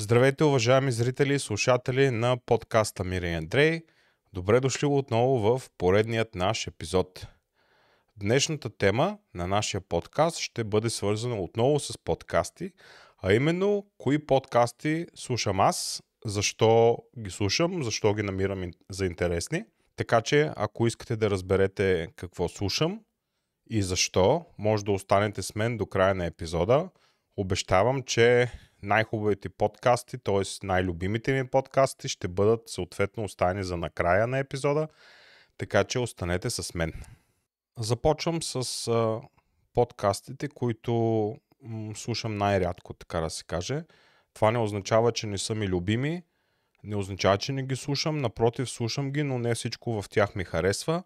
Здравейте, уважаеми зрители и слушатели на подкаста Мири и Андрей. Добре дошли отново в поредният наш епизод. Днешната тема на нашия подкаст ще бъде свързана отново с подкасти, а именно кои подкасти слушам аз, защо ги слушам, защо ги намирам за интересни. Така че, ако искате да разберете какво слушам и защо, може да останете с мен до края на епизода. Обещавам, че най-хубавите подкасти, т.е. най-любимите ми подкасти ще бъдат съответно оставени за накрая на епизода, така че останете с мен. Започвам с а, подкастите, които м- слушам най-рядко, така да се каже. Това не означава, че не са ми любими, не означава, че не ги слушам, напротив, слушам ги, но не всичко в тях ми харесва.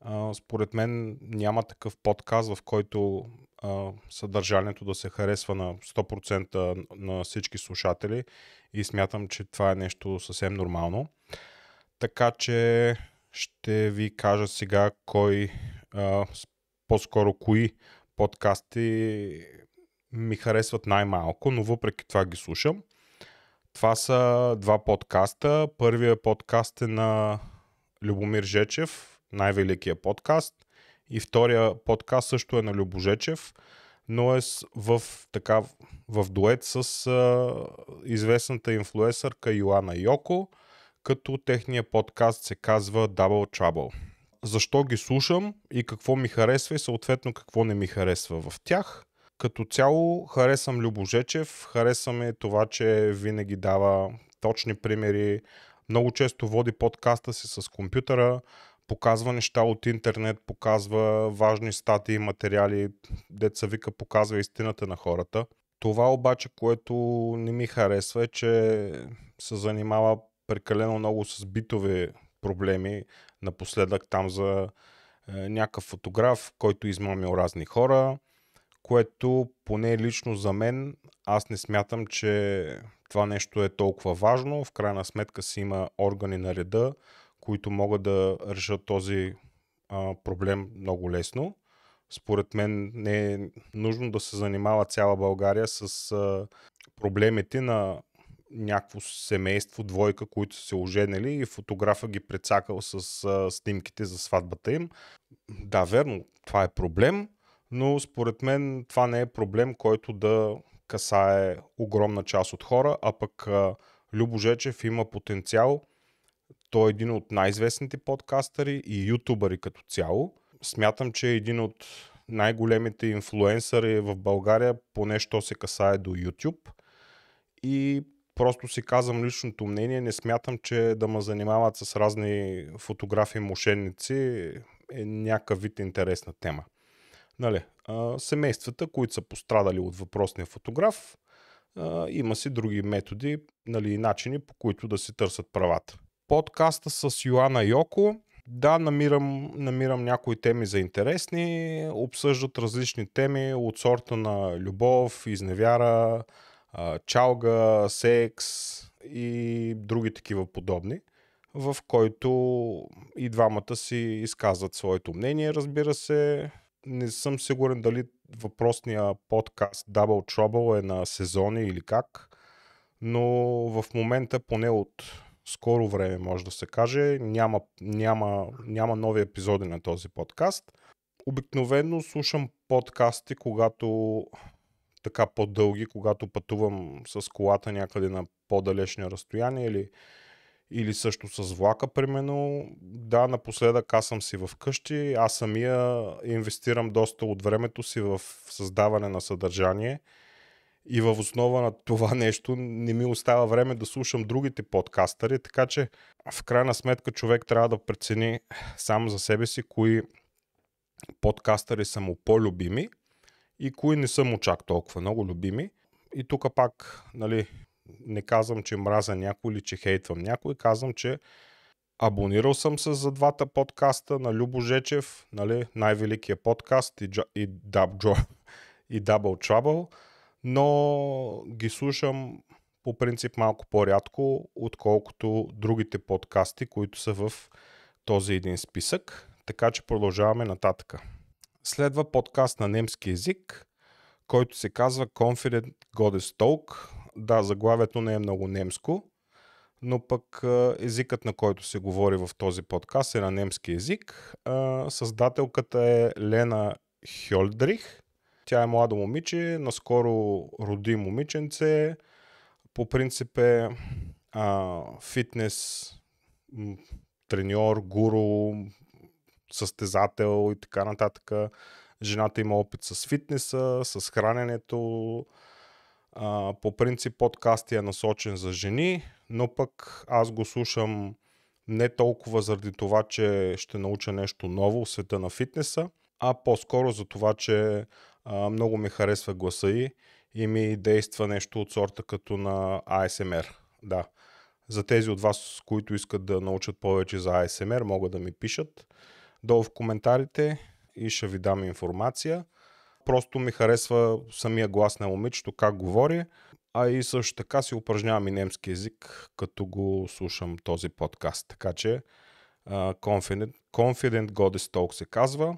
А, според мен няма такъв подкаст, в който а, съдържанието да се харесва на 100% на всички слушатели и смятам, че това е нещо съвсем нормално. Така че ще ви кажа сега кой, а, по-скоро кои подкасти ми харесват най-малко, но въпреки това ги слушам. Това са два подкаста. Първият подкаст е на Любомир Жечев, най-великия подкаст. И втория подкаст също е на Любожечев, но е в, така, в дует с а, известната инфлуесърка Йоана Йоко, като техния подкаст се казва Double Trouble. Защо ги слушам и какво ми харесва и съответно какво не ми харесва в тях. Като цяло харесвам Любожечев, харесваме това, че винаги дава точни примери, много често води подкаста си с компютъра, показва неща от интернет, показва важни статии материали, деца вика показва истината на хората. Това обаче, което не ми харесва е, че се занимава прекалено много с битови проблеми. Напоследък там за е, някакъв фотограф, който измамил разни хора, което поне лично за мен, аз не смятам, че това нещо е толкова важно. В крайна сметка си има органи на реда, които могат да решат този а, проблем много лесно. Според мен не е нужно да се занимава цяла България с а, проблемите на някакво семейство, двойка, които са се оженили и фотографа ги прецакал с а, снимките за сватбата им. Да, верно, това е проблем, но според мен това не е проблем, който да касае огромна част от хора, а пък а, Любо Жечев има потенциал той е един от най-известните подкастъри и ютубъри като цяло. Смятам, че е един от най-големите инфлуенсъри в България, поне що се касае до YouTube. И просто си казвам личното мнение, не смятам, че да ме занимават с разни фотографии мошенници е някакъв вид интересна тема. Нали, семействата, които са пострадали от въпросния фотограф, има си други методи нали, и начини, по които да си търсят правата подкаста с Йоана Йоко. Да, намирам, намирам някои теми за интересни, обсъждат различни теми от сорта на любов, изневяра, чалга, секс и други такива подобни, в който и двамата си изказват своето мнение, разбира се. Не съм сигурен дали въпросния подкаст Double Trouble е на сезони или как, но в момента поне от скоро време, може да се каже. Няма, няма, няма нови епизоди на този подкаст. Обикновено слушам подкасти, когато така по-дълги, когато пътувам с колата някъде на по-далечни разстояния или, или също с влака, примерно. Да, напоследък аз съм си в къщи, аз самия инвестирам доста от времето си в създаване на съдържание – и във основа на това нещо не ми остава време да слушам другите подкастъри, така че в крайна сметка човек трябва да прецени сам за себе си кои подкастъри са му по-любими и кои не са му чак толкова много любими. И тук пак, нали, не казвам, че мразя някой или че хейтвам някой, казвам, че абонирал съм се за двата подкаста на Любо Жечев, нали, най-великия подкаст и, и, Dub, и Double Trouble но ги слушам по принцип малко по-рядко, отколкото другите подкасти, които са в този един списък. Така че продължаваме нататък. Следва подкаст на немски язик, който се казва Confident Goddess Talk. да, заглавието не е много немско, но пък езикът, на който се говори в този подкаст е на немски език. Създателката е Лена Хьолдрих. Тя е младо момиче, наскоро роди момиченце. По принцип е а, фитнес треньор, гуру, състезател и така нататък. Жената има опит с фитнеса, с храненето. А, по принцип подкаст е насочен за жени, но пък аз го слушам не толкова заради това, че ще науча нещо ново в света на фитнеса, а по-скоро за това, че а, много ми харесва гласа и и ми действа нещо от сорта като на ASMR. Да. За тези от вас, които искат да научат повече за ASMR, могат да ми пишат долу в коментарите и ще ви дам информация. Просто ми харесва самия глас на момичето, как говори, а и също така си упражнявам и немски язик, като го слушам този подкаст. Така че Confident, Confident Goddess Talk се казва.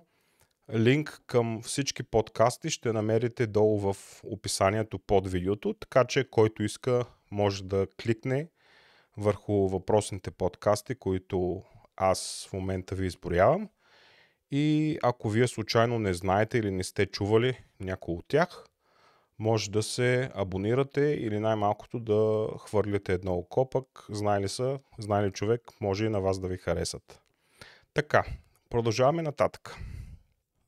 Линк към всички подкасти ще намерите долу в описанието под видеото, така че който иска може да кликне върху въпросните подкасти, които аз в момента ви изброявам. И ако вие случайно не знаете или не сте чували някой от тях, може да се абонирате или най-малкото да хвърляте едно око, пък знае ли са, знае ли човек, може и на вас да ви харесат. Така, продължаваме нататък.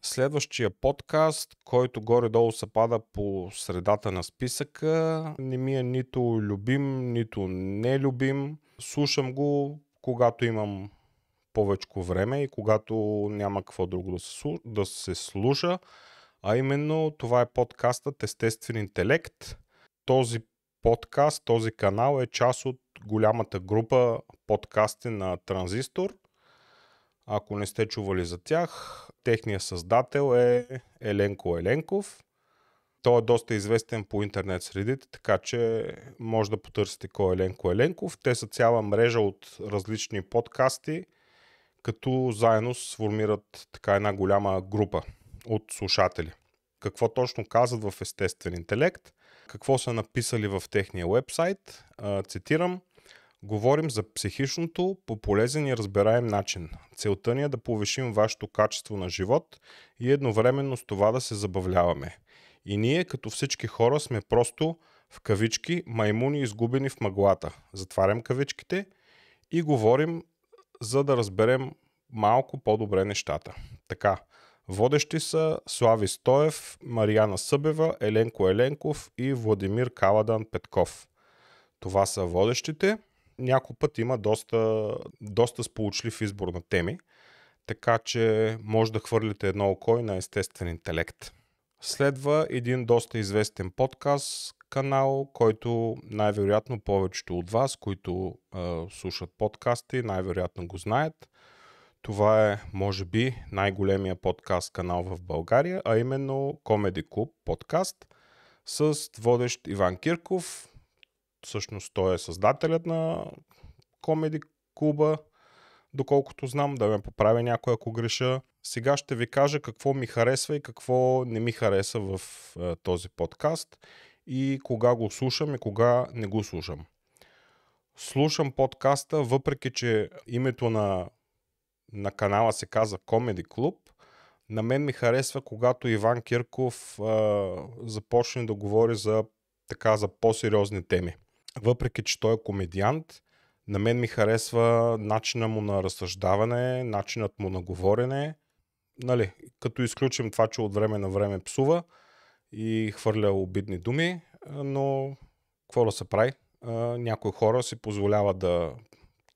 Следващия подкаст, който горе-долу се пада по средата на списъка, не ми е нито любим, нито нелюбим. Слушам го, когато имам повече време и когато няма какво друго да се, слуша. А именно това е подкастът Естествен интелект. Този подкаст, този канал е част от голямата група подкасти на Транзистор. Ако не сте чували за тях, техният създател е Еленко Еленков. Той е доста известен по интернет средите, така че може да потърсите кой е Еленко Еленков. Те са цяла мрежа от различни подкасти, като заедно сформират така една голяма група от слушатели. Какво точно казват в естествен интелект, какво са написали в техния вебсайт, цитирам – Говорим за психичното по полезен и разбираем начин. Целта ни е да повишим вашето качество на живот и едновременно с това да се забавляваме. И ние, като всички хора, сме просто в кавички маймуни изгубени в мъглата. Затварям кавичките и говорим, за да разберем малко по-добре нещата. Така, водещи са Слави Стоев, Марияна Събева, Еленко Еленков и Владимир Каладан Петков. Това са водещите – някой път има доста, доста сполучлив избор на теми, така че може да хвърлите едно око и на естествен интелект. Следва един доста известен подкаст канал, който най-вероятно повечето от вас, които е, слушат подкасти, най-вероятно го знаят. Това е, може би, най-големия подкаст канал в България, а именно Comedy Club подкаст с водещ Иван Кирков, всъщност той е създателят на комеди клуба, доколкото знам, да ме поправя някой ако греша. Сега ще ви кажа какво ми харесва и какво не ми хареса в е, този подкаст и кога го слушам и кога не го слушам. Слушам подкаста, въпреки че името на, на канала се казва Comedy Club, на мен ми харесва, когато Иван Кирков е, започне да говори за така за по-сериозни теми въпреки че той е комедиант, на мен ми харесва начина му на разсъждаване, начинът му на говорене. Нали, като изключим това, че от време на време псува и хвърля обидни думи, но какво да се прави? Някои хора си позволяват да,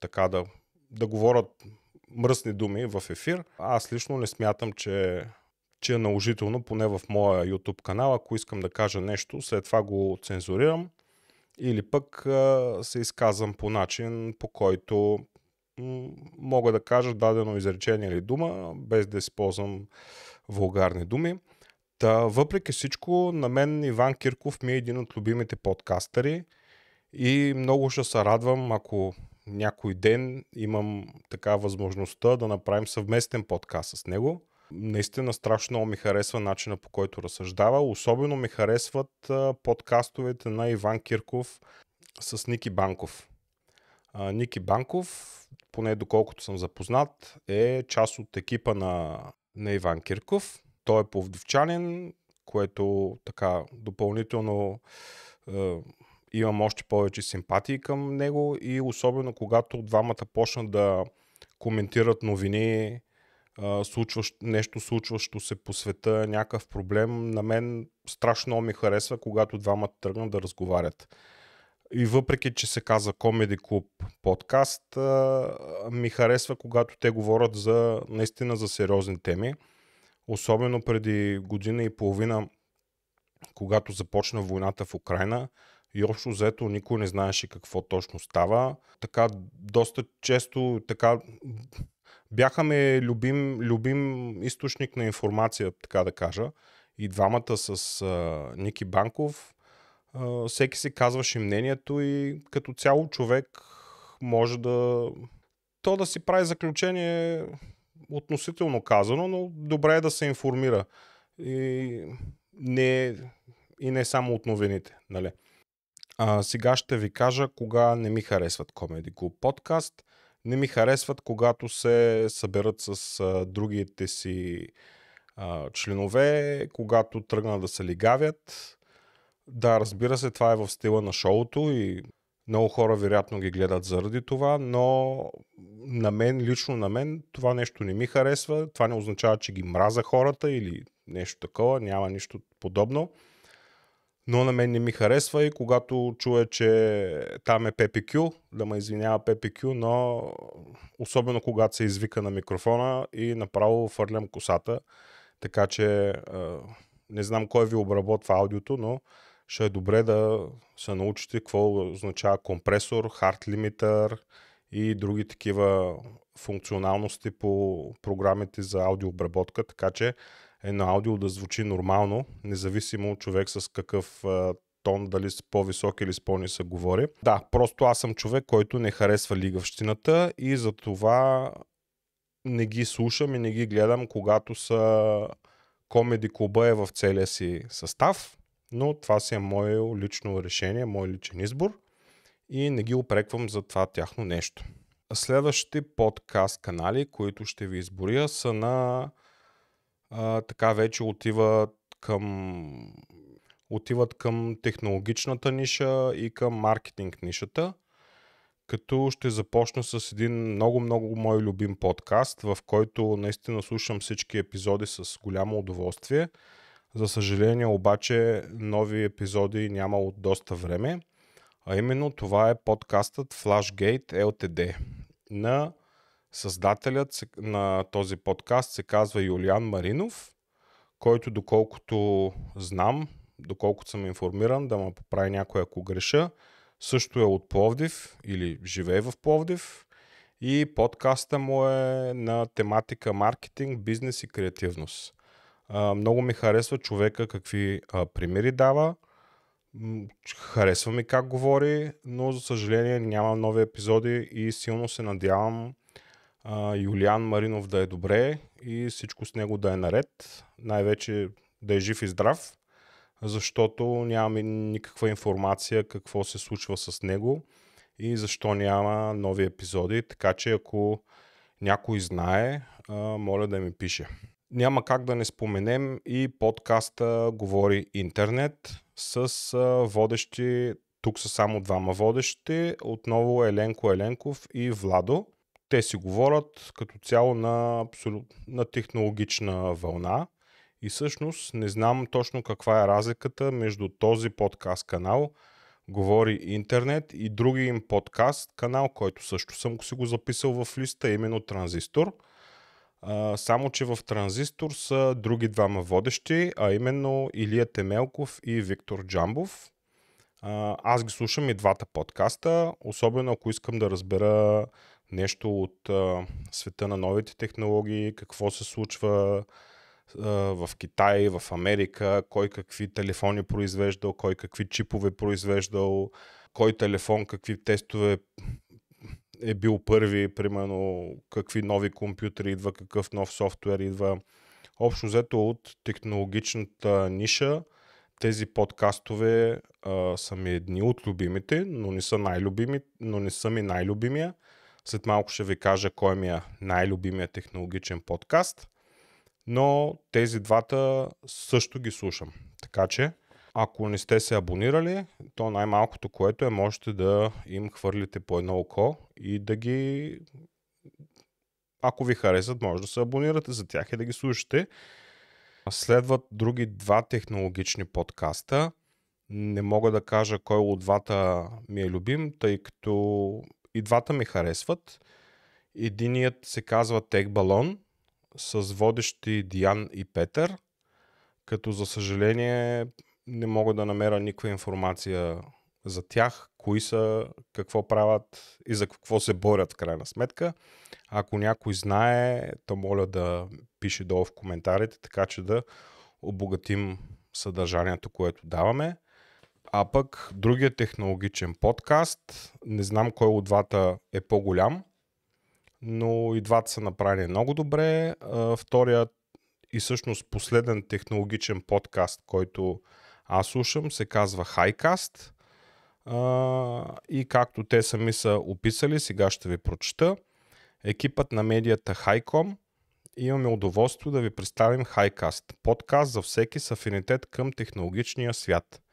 така да, да говорят мръсни думи в ефир. Аз лично не смятам, че, че е наложително, поне в моя YouTube канал, ако искам да кажа нещо, след това го цензурирам или пък се изказвам по начин, по който мога да кажа дадено изречение или дума, без да използвам вулгарни думи. Та, въпреки всичко, на мен Иван Кирков ми е един от любимите подкастъри и много ще се радвам, ако някой ден имам така възможността да направим съвместен подкаст с него. Наистина страшно много ми харесва начина по който разсъждава. Особено ми харесват подкастовете на Иван Кирков с Ники Банков. Ники Банков, поне доколкото съм запознат, е част от екипа на, на Иван Кирков. Той е повдивчанин, което така допълнително е, имам още повече симпатии към него и особено когато двамата почнат да коментират новини, случващ, нещо случващо се по света, някакъв проблем, на мен страшно ми харесва, когато двамата тръгнат да разговарят. И въпреки, че се казва Comedy Club подкаст, ми харесва, когато те говорят за наистина за сериозни теми. Особено преди година и половина, когато започна войната в Украина, и общо взето никой не знаеше какво точно става. Така доста често така бяха ме любим, любим източник на информация, така да кажа. И двамата с а, Ники Банков, а, всеки си казваше мнението и като цяло човек може да то да си прави заключение относително казано, но добре е да се информира. И не, и не само от новините. Нали? А, сега ще ви кажа кога не ми харесват Comedy Club подкаст. Не ми харесват, когато се съберат с а, другите си а, членове, когато тръгнат да се лигавят. Да, разбира се, това е в стила на шоуто и много хора вероятно ги гледат заради това, но на мен, лично на мен, това нещо не ми харесва. Това не означава, че ги мраза хората или нещо такова, няма нищо подобно но на мен не ми харесва и когато чуя, че там е PPQ, да ме извинява PPQ, но особено когато се извика на микрофона и направо фърлям косата, така че не знам кой ви обработва аудиото, но ще е добре да се научите какво означава компресор, hard limiter и други такива функционалности по програмите за аудиообработка, така че едно аудио да звучи нормално, независимо човек с какъв тон, дали с по-висок или с по-нисък говори. Да, просто аз съм човек, който не харесва лигавщината и затова не ги слушам и не ги гледам, когато са комеди клуба е в целия си състав, но това си е мое лично решение, мой личен избор и не ги опреквам за това тяхно нещо. Следващите подкаст канали, които ще ви изборя, са на а, така вече отиват към, отиват към технологичната ниша и към маркетинг нишата. Като ще започна с един много-много мой любим подкаст, в който наистина слушам всички епизоди с голямо удоволствие. За съжаление обаче нови епизоди няма от доста време. А именно това е подкастът Flashgate LTD на Създателят на този подкаст се казва Юлиан Маринов, който доколкото знам, доколкото съм информиран, да ме поправи някой ако греша, също е от Пловдив или живее в Пловдив и подкаста му е на тематика маркетинг, бизнес и креативност. много ми харесва човека какви примери дава, харесва ми как говори, но за съжаление няма нови епизоди и силно се надявам а, Юлиан Маринов да е добре и всичко с него да е наред. Най-вече да е жив и здрав, защото нямаме никаква информация какво се случва с него и защо няма нови епизоди. Така че ако някой знае, моля да ми пише. Няма как да не споменем и подкаста Говори интернет с водещи, тук са само двама водещи, отново Еленко Еленков и Владо те си говорят като цяло на, на технологична вълна. И всъщност не знам точно каква е разликата между този подкаст канал, Говори интернет и други им подкаст канал, който също съм си го записал в листа, именно Транзистор. Само, че в Транзистор са други двама водещи, а именно Илия Темелков и Виктор Джамбов. Аз ги слушам и двата подкаста, особено ако искам да разбера нещо от а, света на новите технологии, какво се случва а, в Китай, в Америка, кой какви телефони произвеждал, кой какви чипове произвеждал, кой телефон какви тестове е бил първи, примерно какви нови компютри идва, какъв нов софтуер идва. Общо взето от технологичната ниша, тези подкастове а, са ми едни от любимите, но не са най-любими, но не са ми най-любимия. След малко ще ви кажа кой ми е най-любимия технологичен подкаст. Но тези двата също ги слушам. Така че, ако не сте се абонирали, то най-малкото, което е, можете да им хвърлите по едно око и да ги... Ако ви харесат, може да се абонирате за тях и да ги слушате. Следват други два технологични подкаста. Не мога да кажа кой от двата ми е любим, тъй като и двата ми харесват. Единият се казва Тег Балон с водещи Диан и Петър, като за съжаление не мога да намеря никаква информация за тях, кои са, какво правят и за какво се борят в крайна сметка. Ако някой знае, то моля да пише долу в коментарите, така че да обогатим съдържанието, което даваме. А пък другия технологичен подкаст, не знам кой от двата е по-голям, но и двата са направени много добре. Вторият и всъщност последен технологичен подкаст, който аз слушам, се казва Highcast. И както те сами са описали, сега ще ви прочета. Екипът на медията Highcom имаме удоволствие да ви представим Highcast, подкаст за всеки с афинитет към технологичния свят –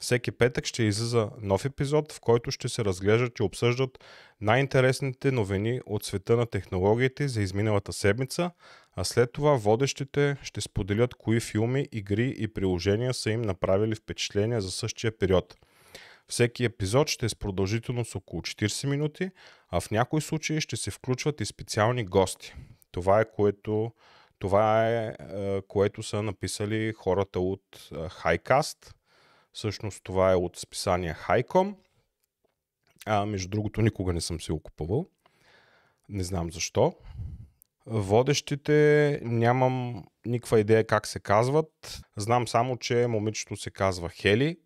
всеки петък ще излиза нов епизод, в който ще се разглеждат и обсъждат най-интересните новини от света на технологиите за изминалата седмица, а след това водещите ще споделят кои филми, игри и приложения са им направили впечатление за същия период. Всеки епизод ще е с продължителност около 40 минути, а в някои случаи ще се включват и специални гости. Това е което, това е, е което са написали хората от е, Highcast – Всъщност това е от списание Хайком. А, между другото, никога не съм си го купувал. Не знам защо. Водещите нямам никаква идея как се казват. Знам само, че момичето се казва Хели.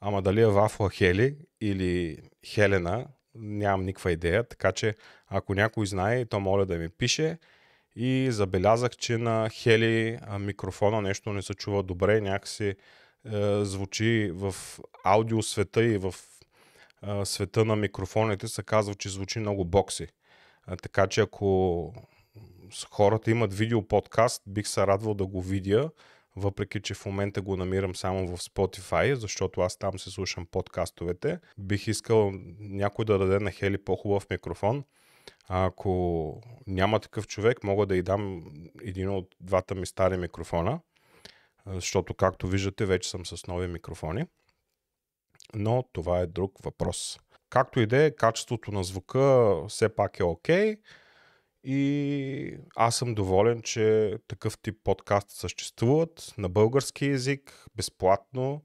Ама дали е Вафла Хели или Хелена, нямам никаква идея. Така че, ако някой знае, то моля да ми пише. И забелязах, че на Хели микрофона нещо не се чува добре. Някакси е, звучи в аудио света и в е, света на микрофоните се казва, че звучи много бокси. Е, така че ако хората имат видео подкаст, бих се радвал да го видя, въпреки че в момента го намирам само в Spotify, защото аз там се слушам подкастовете. Бих искал някой да даде на Хели по-хубав микрофон. А ако няма такъв човек, мога да й дам един от двата ми стари микрофона защото както виждате вече съм с нови микрофони. Но това е друг въпрос. Както и да е, качеството на звука все пак е окей. Okay. И аз съм доволен, че такъв тип подкаст съществуват на български язик, безплатно.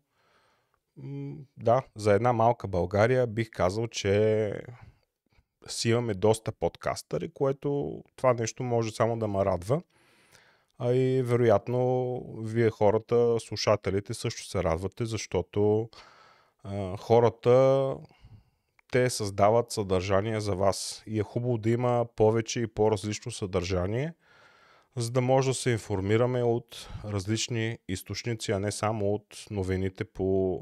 Да, за една малка България бих казал, че си имаме доста подкастъри, което това нещо може само да ме радва а и вероятно вие хората, слушателите също се радвате, защото а, хората те създават съдържание за вас и е хубаво да има повече и по-различно съдържание, за да може да се информираме от различни източници, а не само от новините по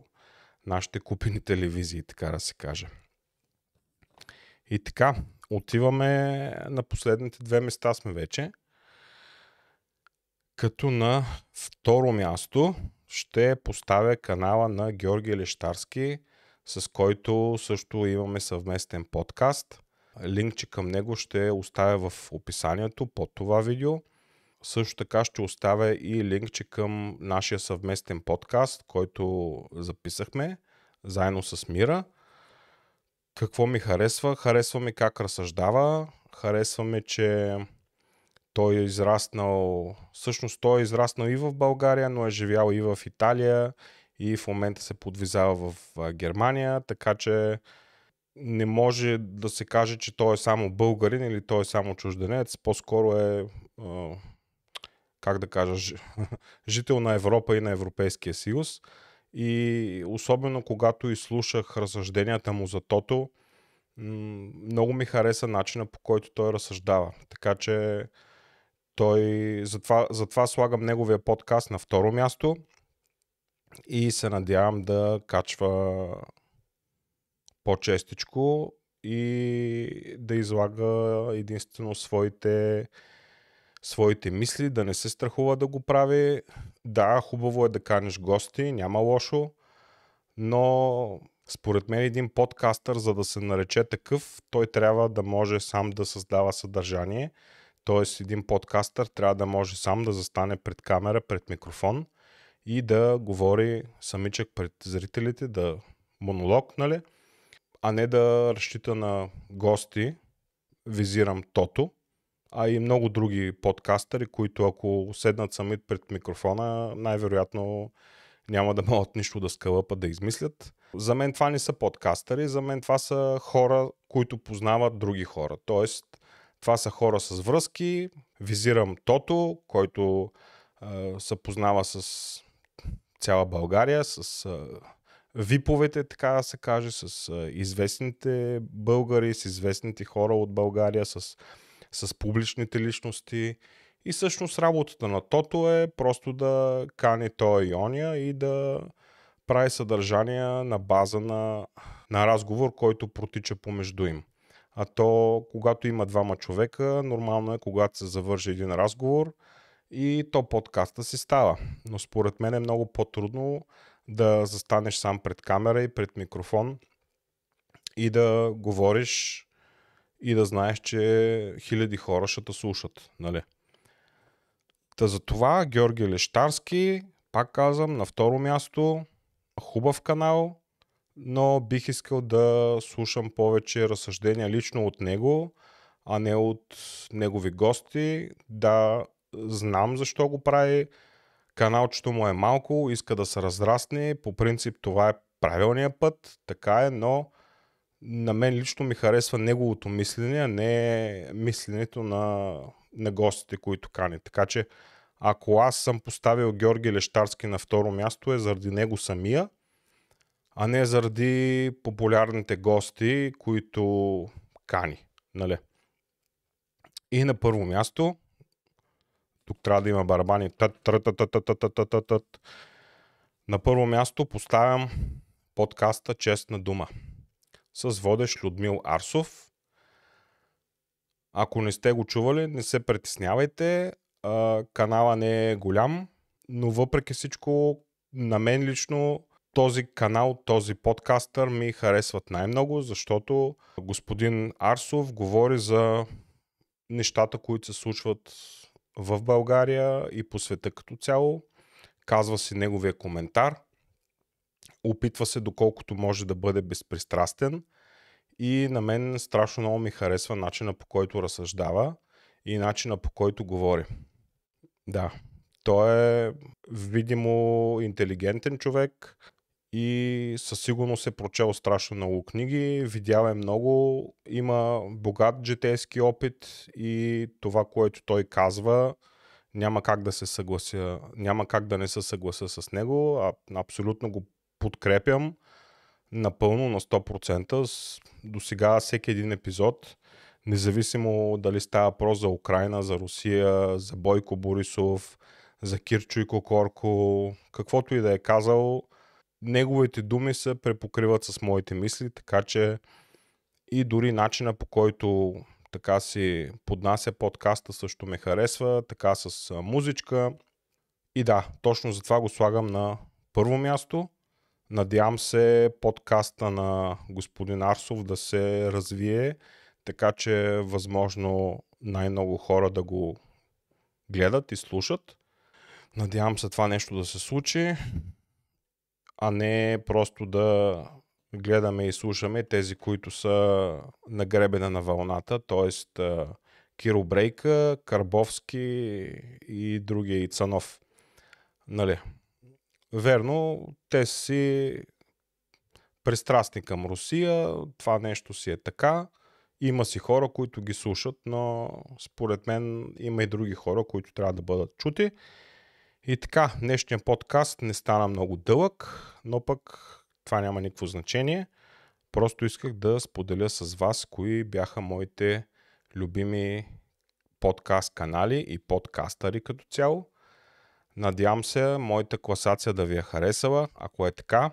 нашите купени телевизии, така да се каже. И така, отиваме на последните две места сме вече – като на второ място ще поставя канала на Георги Лещарски, с който също имаме съвместен подкаст. Линкче към него ще оставя в описанието под това видео. Също така ще оставя и линкче към нашия съвместен подкаст, който записахме заедно с Мира. Какво ми харесва? Харесва ми как разсъждава. Харесва ми, че той е израснал, всъщност той е израснал и в България, но е живял и в Италия и в момента се подвизава в Германия, така че не може да се каже, че той е само българин или той е само чужденец, по-скоро е, как да кажа, жител на Европа и на Европейския съюз. И особено когато изслушах разсъжденията му за Тото, много ми хареса начина по който той разсъждава. Така че Той, затова, затова слагам неговия подкаст на второ място и се надявам да качва по-честичко и да излага единствено своите, своите мисли, да не се страхува да го прави. Да, хубаво е да канеш гости, няма лошо, но според мен един подкастър, за да се нарече такъв, той трябва да може сам да създава съдържание. Тоест един подкастър трябва да може сам да застане пред камера, пред микрофон и да говори самичък пред зрителите, да монолог, нали? а не да разчита на гости, визирам Тото, а и много други подкастъри, които ако седнат сами пред микрофона, най-вероятно няма да могат нищо да скълъпат да измислят. За мен това не са подкастъри, за мен това са хора, които познават други хора. Тоест, това са хора с връзки. Визирам Тото, който е, се познава с цяла България, с е, виповете, така да се каже, с е, известните българи, с известните хора от България, с, с публичните личности. И всъщност работата на Тото е просто да кани той и ония и да прави съдържание на база на, на разговор, който протича помежду им. А то, когато има двама човека, нормално е, когато се завърши един разговор и то подкаста си става. Но според мен е много по-трудно да застанеш сам пред камера и пред микрофон и да говориш и да знаеш, че хиляди хора ще те слушат. Нали? Та за това Георги Лещарски, пак казвам, на второ място, хубав канал, но бих искал да слушам повече разсъждения лично от него, а не от негови гости. Да, знам защо го прави. Каналчето му е малко, иска да се разрасне. По принцип това е правилният път, така е, но на мен лично ми харесва неговото мислене, а не мисленето на, на гостите, които кани. Така че ако аз съм поставил Георги Лещарски на второ място е заради него самия, а не заради популярните гости, които кани. Нали? И на първо място, тук трябва да има барабани. На първо място поставям подкаста Честна дума с водещ Людмил Арсов. Ако не сте го чували, не се притеснявайте. Канала не е голям, но въпреки всичко, на мен лично този канал, този подкастър ми харесват най-много, защото господин Арсов говори за нещата, които се случват в България и по света като цяло. Казва си неговия коментар. Опитва се доколкото може да бъде безпристрастен. И на мен страшно много ми харесва начина по който разсъждава и начина по който говори. Да, той е видимо интелигентен човек, и със сигурност е прочел страшно много книги, видял е много, има богат житейски опит и това, което той казва, няма как да се съглася, няма как да не се съглася с него, а абсолютно го подкрепям напълно на 100%. До сега всеки един епизод, независимо дали става въпрос за Украина, за Русия, за Бойко Борисов, за Кирчо и Кокорко, каквото и да е казал, неговите думи се препокриват с моите мисли, така че и дори начина по който така си поднася подкаста също ме харесва, така с музичка. И да, точно затова го слагам на първо място. Надявам се подкаста на господин Арсов да се развие, така че е възможно най-много хора да го гледат и слушат. Надявам се това нещо да се случи а не просто да гледаме и слушаме тези, които са на гребена на вълната, т.е. Киро Брейка, Карбовски и другия и Цанов. Нали? Верно, те си пристрастни към Русия, това нещо си е така. Има си хора, които ги слушат, но според мен има и други хора, които трябва да бъдат чути. И така, днешния подкаст не стана много дълъг, но пък това няма никакво значение. Просто исках да споделя с вас кои бяха моите любими подкаст канали и подкастъри като цяло. Надявам се моята класация да ви е харесала. Ако е така,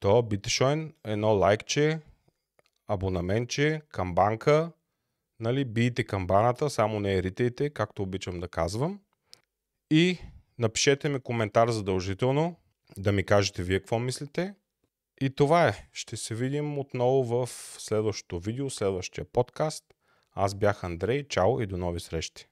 то битешойн едно лайкче, абонаментче, камбанка, нали, бийте камбаната, само не еритайте, както обичам да казвам. И напишете ми коментар задължително, да ми кажете вие какво мислите. И това е. Ще се видим отново в следващото видео, следващия подкаст. Аз бях Андрей. Чао и до нови срещи.